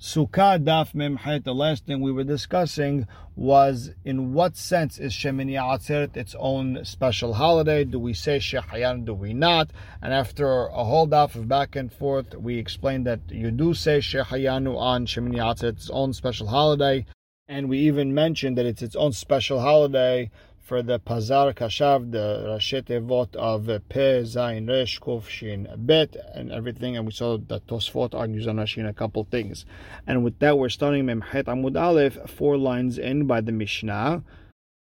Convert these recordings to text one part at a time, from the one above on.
Sukkah Daf Memchet, the last thing we were discussing was in what sense is Shemini Atzeret its own special holiday? Do we say Shechayan, do we not? And after a whole daf of back and forth, we explained that you do say Shechayanu on Shemini Atzeret, its own special holiday. And we even mentioned that it's its own special holiday for the Pazar Kashav, the Rashet Evot of Pe, Zayin, Resh, Kuf, Shin, Bet, and everything. And we saw that Tosfot argues on Rashi in a couple things. And with that, we're starting Memchet Amud Aleph, four lines in by the Mishnah.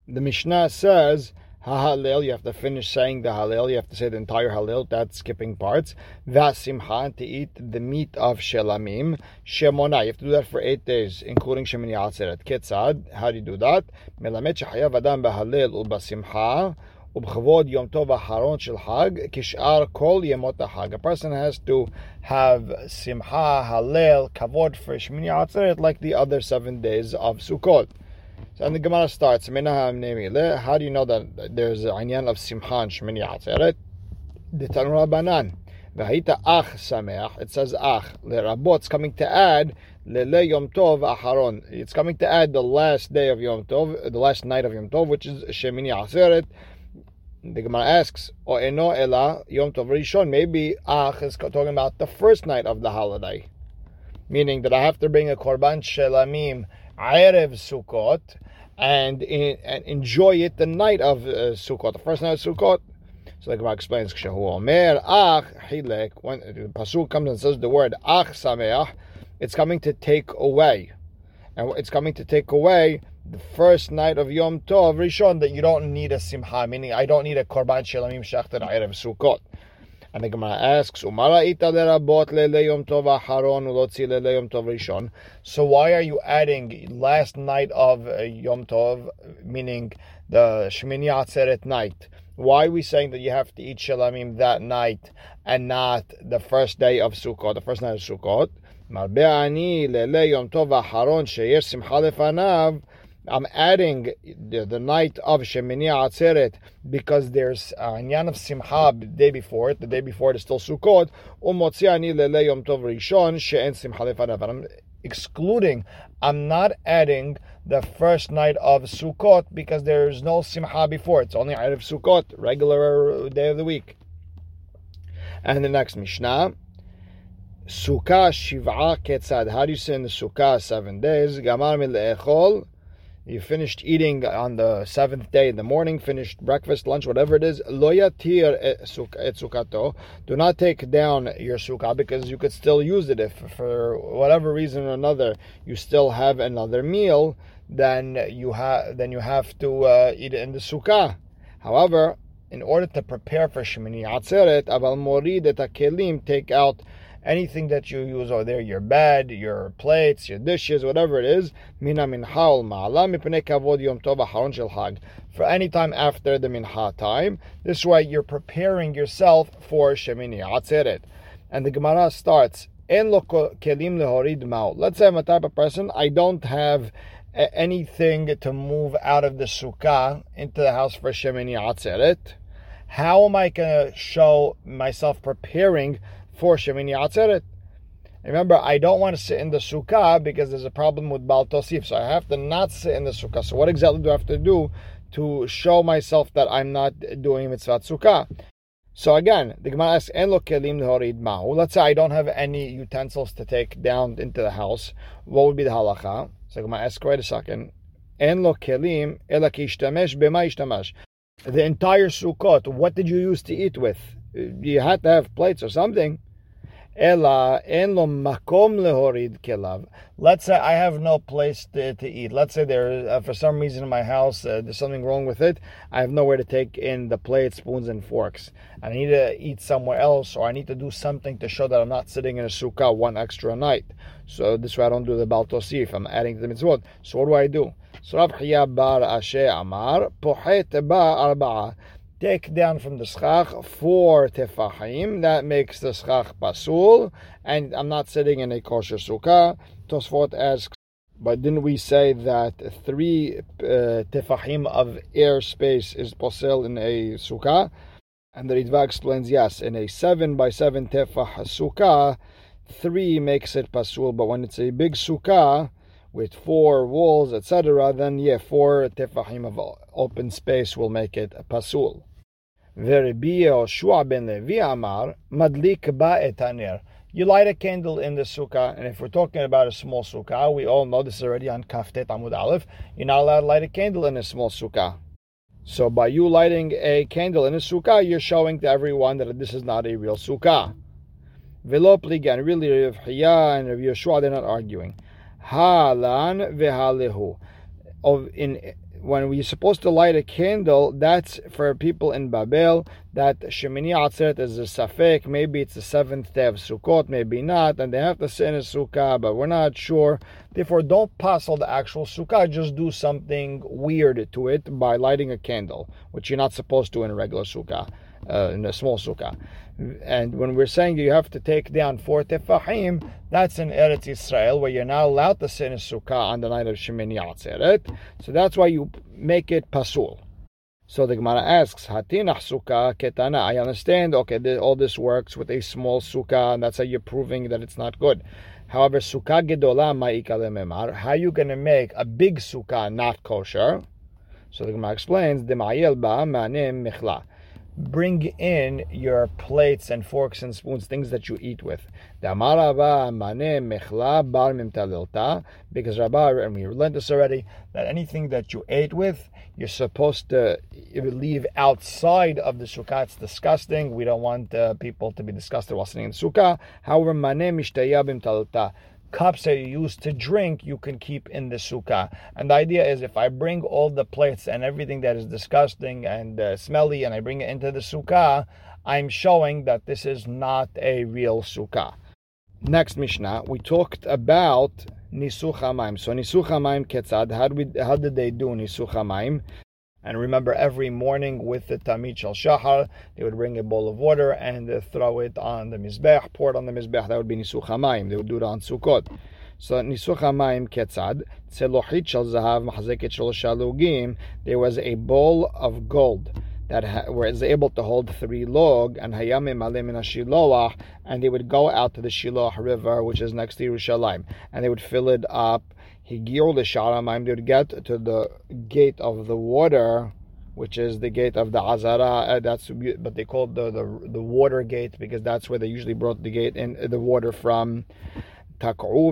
The Mishnah says, Hallel, you have to finish saying the Hallel, you have to say the entire Hallel, that's skipping parts. Vasimcha, to eat the meat of Shelamim. Shemona, you have to do that for eight days, including Shemini Atzeret. Ketzad, how do you do that? Melamed shechayav adam בהלל ובשמחה. ובכבוד יום טוב האחרון של חג, כשאר כל ימות החג. A person has to have simcha, halel, kavod for Shemini Atzeret like the other seven days of Sukkot. So and the Gemara starts, How do you know that there's a inyan of Simcha and Shemini Atzeret? The Tanur Banan. V'haita ach sameach. It says ach. Lerabot. It's coming to add lele Yom Tov aharon. It's coming to add the last day of Yom Tov, the last night of Yom Tov, which is Shemini Atzeret. The Gemara asks, O eno ela Yom Tov Rishon. Maybe ach is talking about the first night of the holiday, meaning that I have to bring a korban shelamim Erev Sukkot and, in, and enjoy it the night of uh, Sukkot, the first night of Sukkot. So the Gemara explains, Omer Ach Hilek, when the Pasuk comes and says the word Ach Sameach, it's coming to take away. And it's coming to take away the first night of Yom Tov Rishon that you don't need a Simcha, meaning I don't need a Korban Shelamim Shachter Erev Sukkot. And the Gemara asks, So why are you adding last night of uh, Yom Tov, meaning the Shemini Atzeret night? Why are we saying that you have to eat Shalamim that night and not the first day of Sukkot, the first night of Sukkot? I'm adding the, the night of Shemini Atzeret because there's uh, an yan of Simcha the day before it. The day before it is still Sukkot. Umotziani lele Yom Tov Rishon she'en Simcha lefanav. I'm excluding. I'm not adding the first night of Sukkot because there's no Simcha before. It. It's only of Sukkot, regular day of the week. And the next Mishnah. Sukkah Shiv'a Ketzad. How do you say in the Sukkah seven days? Gamar mil you finished eating on the seventh day in the morning, finished breakfast, lunch, whatever it is, loyatir et sukato. Do not take down your sukkah because you could still use it if for whatever reason or another you still have another meal. Then you have then you have to uh, eat it in the sukkah. However, in order to prepare for Shemini Atzeret, aval morid et take out anything that you use over there, your bed, your plates, your dishes, whatever it is, mina min haul ma'ala mipnei kavod yom tov shel. For any time after the minha time, this way you're preparing yourself for shemini atzeret. And the Gemara starts, en lo kelim lehorid ma'u. Let's say I'm a type of person, I don't have anything to move out of the sukkah into the house for shemini atzeret. How am I going to show myself preparing for Shemini Atzeret. Remember, I don't want to sit in the sukkah because there's a problem with Baal Tosif, so I have to not sit in the sukkah. So what exactly do I have to do to show myself that I'm not doing mitzvah sukkah? So again, the Gemara asks, "En lo kelim horid mahu." Let's say I don't have any utensils to take down into the house. What would be the halacha? So Gemara asks, "Wait a second. En lo kelim ela kishtamesh b'ma ishtamash." The entire sukkot. What did you use to eat with? You had to have plates or something. En lo makom lehorid kelav. Let's say I have no place to, to eat. Let's say there, uh, for some reason in my house, uh, there's something wrong with it. I have nowhere to take in the plates, spoons, and forks. I need to eat somewhere else, or I need to do something to show that I'm not sitting in a sukkah one extra night. So this way I don't do the baltosif. I'm adding to the mitzvot. So what do I do? So Rav bar Ashe Amar pochet ba arba'a take down from the schach four tefahim. That makes the schach basul, and I'm not sitting in a kosher sukkah. Tosfot asks, but didn't we say that three uh, tefahim of air space is posel in a sukkah? And the Ritva explains, yes, in a seven by seven tefah sukkah, three makes it pasul, but when it's a big sukkah with four walls, etc., then yeah, four tefahim of open space will make it a pasul. Veribio Shua ben Levi Madlik ba etanir. You light a candle in the sukkah, and if we're talking about a small sukkah, we all know this is already on Kaftet Amud Aleph. You're not allowed to light a candle in a small sukkah. So by you lighting a candle in a sukkah, you're showing to everyone that this is not a real sukkah. Veloplig and really Rav Hiya and Rav Yeshua, they're not arguing. Ha'lan v'halehu. Of in when we're supposed to light a candle, that's for people in Babel, that Shemini Atzeret is a Safek, maybe it's the seventh day of Sukkot, maybe not, and they have to sit in a Sukkah, but we're not sure. Therefore, don't passel the actual Sukkah, just do something weird to it by lighting a candle, which you're not supposed to in a regular Sukkah, uh, in a small Sukkah. And when we're saying you have to take down four tefahim, that's in Eretz Israel, where you're not allowed to sit in sukkah on the night of Shemini Atzeret. So that's why you make it pasul. So the Gemara asks, Hatinach sukkah ketana. I understand, okay, all this works with a small sukkah, and that's how you're proving that it's not good. However, sukkah gedola memar. How are you going to make a big sukkah not kosher? So the Gemara explains, Demayel ba manim michla bring in your plates and forks and spoons, things that you eat with. Because Rabba, and we learned this already, that anything that you ate with, you're supposed to leave outside of the sukkah. It's disgusting. We don't want uh, people to be disgusted while sitting in the sukkah. However, cups that you use to drink, you can keep in the sukkah. And the idea is if I bring all the plates and everything that is disgusting and uh, smelly and I bring it into the sukkah, I'm showing that this is not a real sukkah. Next Mishnah, we talked about Nisuch HaMaim. So Nisuch HaMaim Ketzad, how did, we, how did they do Nisuch HaMaim? And remember, every morning with the Tamid Shal Shahar, they would bring a bowl of water and throw it on the Mizbech, pour it on the Mizbech. That would be Nisuch HaMayim. They would do it on Sukkot. So Nisuch HaMayim Ketzad, Tzelohit Shal Zahav Mahazeket Shal Shalugim, there was a bowl of gold that was able to hold three log and hayame malim in shiloah, and they would go out to the Shiloah River, which is next to Yerushalayim, and they would fill it up Higir l'sharamayim, they would get to the gate of the water, which is the gate of the Azara. Uh, that's but they called the, the the water gate because that's where they usually brought the gate in the water from. They blew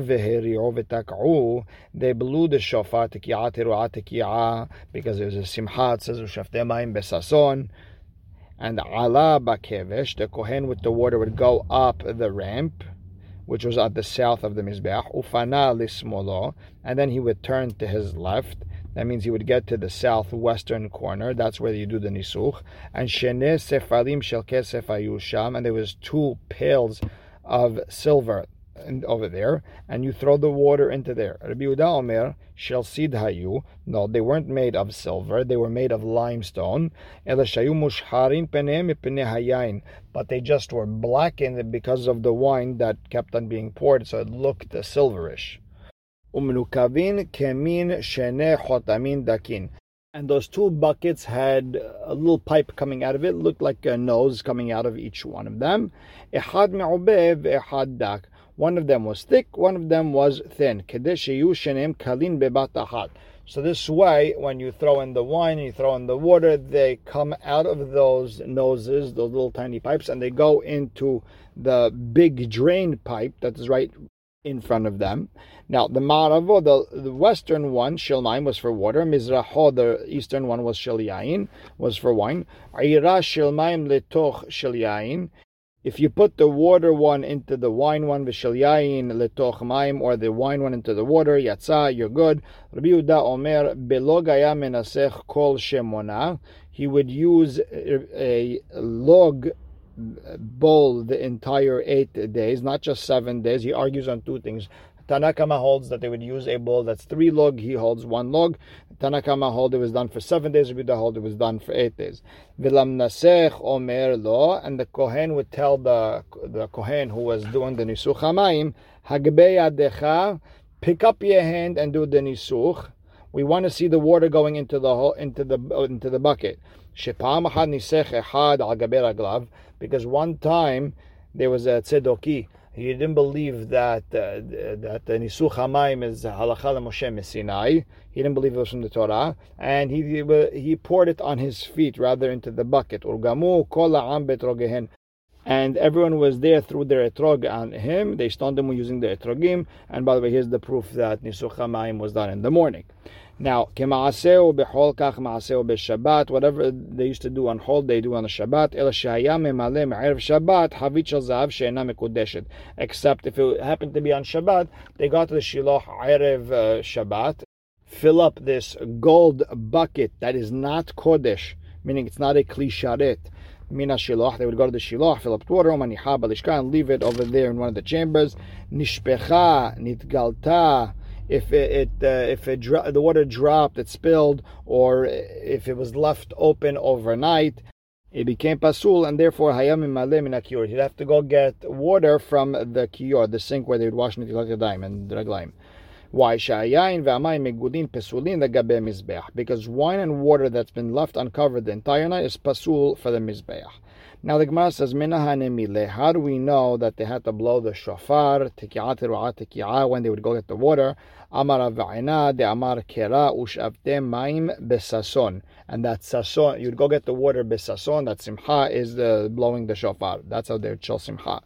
the shofar teki'ah teru'ah teki'ah because it was a simcha. It says u'shaftemayim besason. And ala bakevesh, the kohen with the water would go up the ramp which was at the south of the Mizbeach, ufana lismolo, and then he would turn to his left. That means he would get to the southwestern corner. That's where you do the nisuch. And shene sefalim shel kesef ayusham, and there was two pails of silver over there, and you throw the water into there. Rabbi Yehuda Omer, shel sid hayu. No, they weren't made of silver; they were made of limestone. But they just were blackened because of the wine that kept on being poured, so it looked silverish. Kemin shene dakin. And those two buckets had a little pipe coming out of it, looked like a nose coming out of each one of them. Ehad me'ubev, ehad dak. One of them was thick, one of them was thin. Kalin bebat So this way, when you throw in the wine, you throw in the water, they come out of those noses, those little tiny pipes, and they go into the big drain pipe that is right in front of them. Now, the Maravo, the, the western one, Shilmaim, was for water. Mizraho, the eastern one, was Shilyain, was for wine. Ira Shilmaim letoch Shilyain. If you put the water one into the wine one, v'shel letoch maim, or the wine one into the water, yatsa, you're good. Rabbi Yehuda Omer, belog menasech kol shemona. He would use a log bowl the entire eight days, not just seven days. He argues on two things. Tanakama holds that they would use a bowl that's three log. He holds one log. Tanakama holds it was done for seven days. Rabbi hold it was done for eight days. Vilam nasech omer lo, and the kohen would tell the the kohen who was doing the nisuch hamayim, hagbe pick up your hand and do the nisuch. We want to see the water going into the into the into the bucket. Because one time there was a tzedoki He didn't believe that uh, that the Nisuch Hamayim is halacha Moshe Sinai. He didn't believe it was from the Torah, and he he poured it on his feet rather into the bucket. Urgamu kol bet and everyone was there through their etrog on him. They stoned him using the etrogim. And by the way, here's the proof that Nisuch Hamayim was done in the morning. Now, kema'aseu kach whatever they used to do on Hol, they do on the Shabbat. El shaya memale me'erev Shabbat, havit zahav she'ena mekudeshet. Except if it happened to be on Shabbat, they got to the shiloh erev uh, Shabbat, fill up this gold bucket that is not kodesh, meaning it's not a kli sharet. Mina shiloh, they would go to the shiloh, fill up water, and leave it over there in one of the chambers. Nishpecha, nitgalta, if it, it uh, if it dro- the water dropped, it spilled, or if it was left open overnight, it became pasul, and therefore hayam malem in kiyur. He'd have to go get water from the kiyur, the sink where they would wash nitilat yadayim and raglaim. Why? Because wine and water that's been left uncovered the entire night is pasul for the mizbeach. Now the Gemara says, Minahanemile. How do we know that they had to blow the shofar, teki'at when they would go get the water? Amar ava'ina de amar kera ushavte maim besason. And that sason, you'd go get the water besason, that simcha is the blowing the shofar. That's how they would show simcha.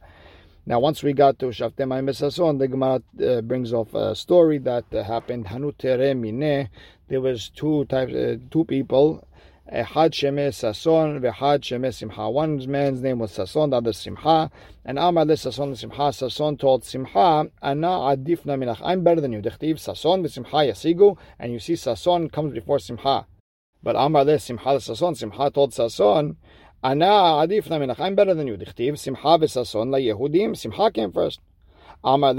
Now, once we got to Shavte Maim Besason, the Gemara uh, brings off a story that uh, happened. Hanutere Mine. There was two types, uh, two people Echad Shemeh Sason, Vechad Shemeh Simcha. One man's name was Sason, the other Simcha. And Amar le Sason Simcha. Sason told Simcha, Ana adifna minach. I'm better than you. Dechtiv Sason v'Simcha yasigu. And you see Sason comes before Simcha. But Amar le Simcha le Sason. Simcha told Sason, Ana minach. I'm better than you. Dechtiv Simcha v'Sason la Yehudim. Simcha came first. One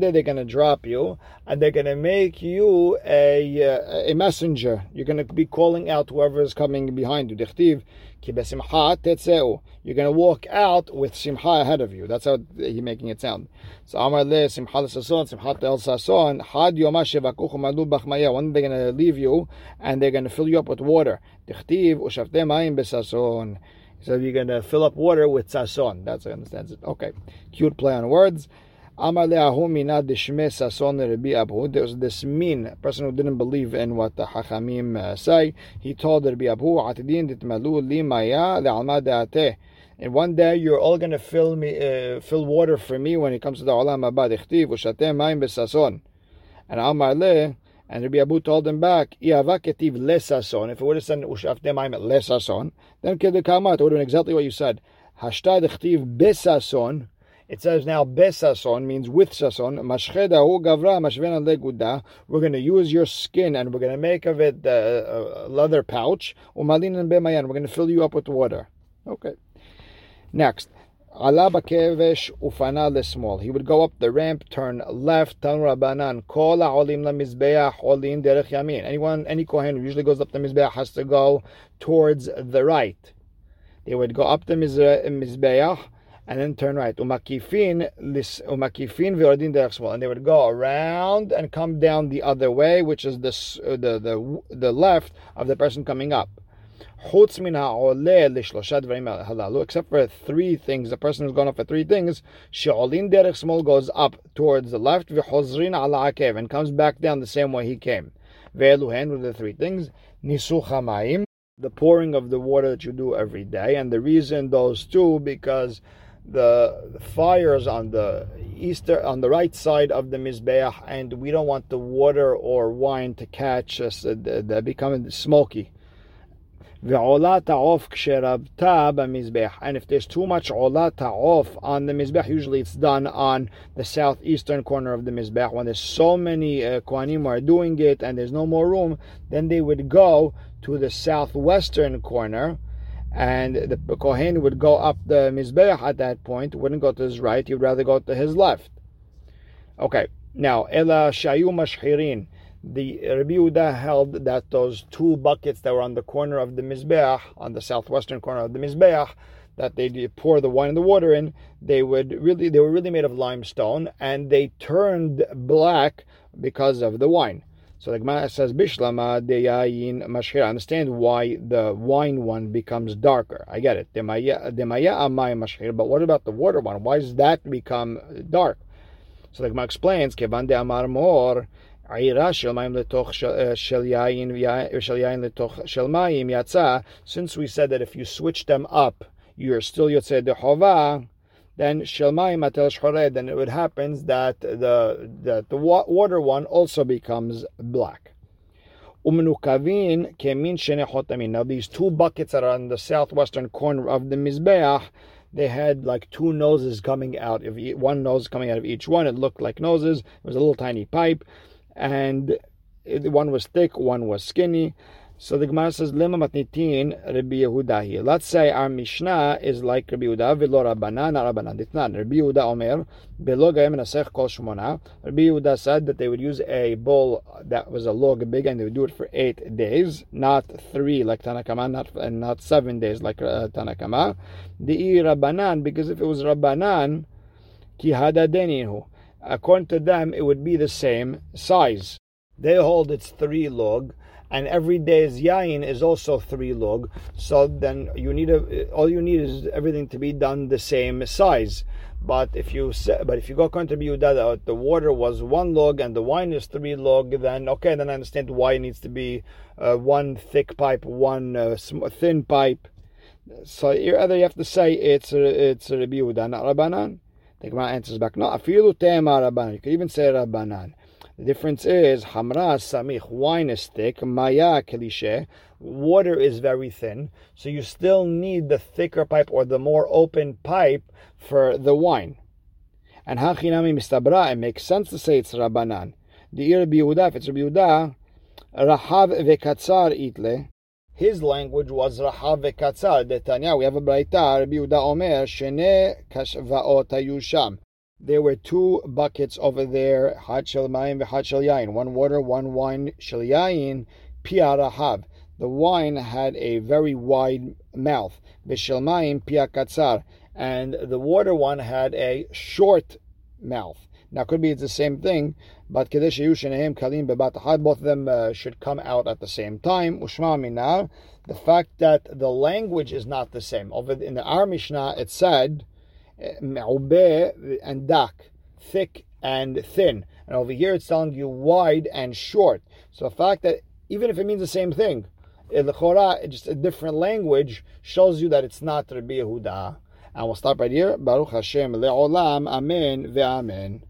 day they're going to drop you, and they're going to make you a uh, a messenger. You're going to be calling out whoever is coming behind you. You're going to walk out with simcha ahead of you. That's how he's making it sound. So malu bachmaya. One day they're going to leave you, and they're going to fill you up with water. So you're going to fill up water with sason. That's how I understand it. Okay. Cute play on words. Amar sason There was this mean person who didn't believe in what the Hachamim uh, say. He told Rabbi Abahu, Atidin titmalu li maya le'alma de'ateh. And one day you're all going to fill me, uh, fill water for me when it comes to the olam haba. Ichtiv u'shatem mayim besason. And Amar le, and Rabbi Abahu told him back, Ketiv lesason. If it would have said Ushaftem Aim lesason, then Kedekamat, it would have been exactly what you said. Besason. It says now besason means with sason. Mashvena. We're going to use your skin and we're going to make of it a leather pouch. Umalin and bemayan. We're going to fill you up with water. Okay. Next. Ala bakevesh ufana lesmol. He would go up the ramp, turn left, tan rabanan. Kol ha'olim lamizbeach olim derech yamin. Anyone, any kohen who usually goes up the mizbeach has to go towards the right. They would go up the mizbeach and then turn right. Umakifin umakifin ve'ordin derech small. And they would go around and come down the other way, which is the uh, the the, the left of the person coming up. Except for three things, the person who's gone up for three things, she'olin derech small goes up towards the left, v'chozrin ala akev, and comes back down the same way he came. Ve'eluhen with the three things, nisuch hamayim, the pouring of the water that you do every day, and the reason those two because the fires on the easter on the right side of the mizbeach, and we don't want the water or wine to catch us, uh, they become smoky. Ve'olat ha'of ksherabta b'mizbech. And if there's too much olat ha'of on the mizbech, usually it's done on the southeastern corner of the mizbech. When there's so many uh, kohanim are doing it and there's no more room, then they would go to the southwestern corner and the Kohen would go up the mizbech. at that point, wouldn't go to his right, he'd rather go to his left. Okay, now, Ela Shayu Mashhirin the Rabbi held that those two buckets that were on the corner of the Mizbeach, on the southwestern corner of the Mizbeach, that they pour the wine and the water in, they would really they were really made of limestone and they turned black because of the wine. So the Gemara says, Bishlama deyayin mashchir. I understand why the wine one becomes darker. I get it. Demaya amay mashchir. But what about the water one? Why does that become dark? So the Gemara explains, Kevan de amar mor. Since we said that if you switch them up, you're still Yotzei Dehova, then Shelmayim Atel Shchored, then it would happen that the, that the water one also becomes black. Umnukavin kemin shenechotamin. Now these two buckets that are on the southwestern corner of the Mizbeach, they had like two noses coming out of one nose coming out of each one. It looked like noses. It was a little tiny pipe and one was thick, one was skinny. So the Gemara says, Lema matnitin Rabbi Yehuda. Let's say our Mishnah is like Rabbi Yehuda, velo Rabbanan, not Rabbanan. It's not. Rabbi Yehuda Omer, belo gayim nasech kol shmona. Rabbi Yehuda said that they would use a bowl that was a log big and they would do it for eight days, not three like Tanakama, not, and not seven days like uh, Tanakama. The Rabbanan, because if it was Rabbanan, ki hada deninu according to them, it would be the same size. They hold it's three log, and every day's yain is also three log. So then you need a, all you need is everything to be done the same size. But if you but if you go to that the water was one log and the wine is three log, then okay, then I understand why it needs to be uh, one thick pipe, one uh, thin pipe. So either you have to say it's it's Rabbi Yehuda, not Rabbanan. The Gemara answers back, no, afilu tema rabbanan. You could even say rabbanan. The difference is hamra samich, wine is thick, maya kelishe, water is very thin. So you still need the thicker pipe or the more open pipe for the wine. And hachinami mistabra, it makes sense to say it's rabbanan. The Yehuda, if it's Rabbi Yehuda, rahav vekatzar itle, his language was Rahav vekatzar. Detanya, we have a Braita, Rabbi Yehuda Omer, Shene Kashvaot Hayusham. There were two buckets over there, Had Shel Mayim v'Had Shel Yain. One water, one wine, Shel Yain, Pia Rahav. The wine had a very wide mouth. V'Shel Mayim, Pia Katzar. And the water one had a short mouth. Now, could be it's the same thing, but Kadesh Yushanehem Kalim Bebat both of them uh, should come out at the same time. Ushma Minar, the fact that the language is not the same. Over in the Ar Mishnah, it said, Me'ubeh and dak, thick and thin. And over here, it's telling you wide and short. So the fact that even if it means the same thing, the Lechora, just a different language, shows you that it's not Rabbi Yehuda. And we'll stop right here. Baruch Hashem le'olam. Amen ve'amen.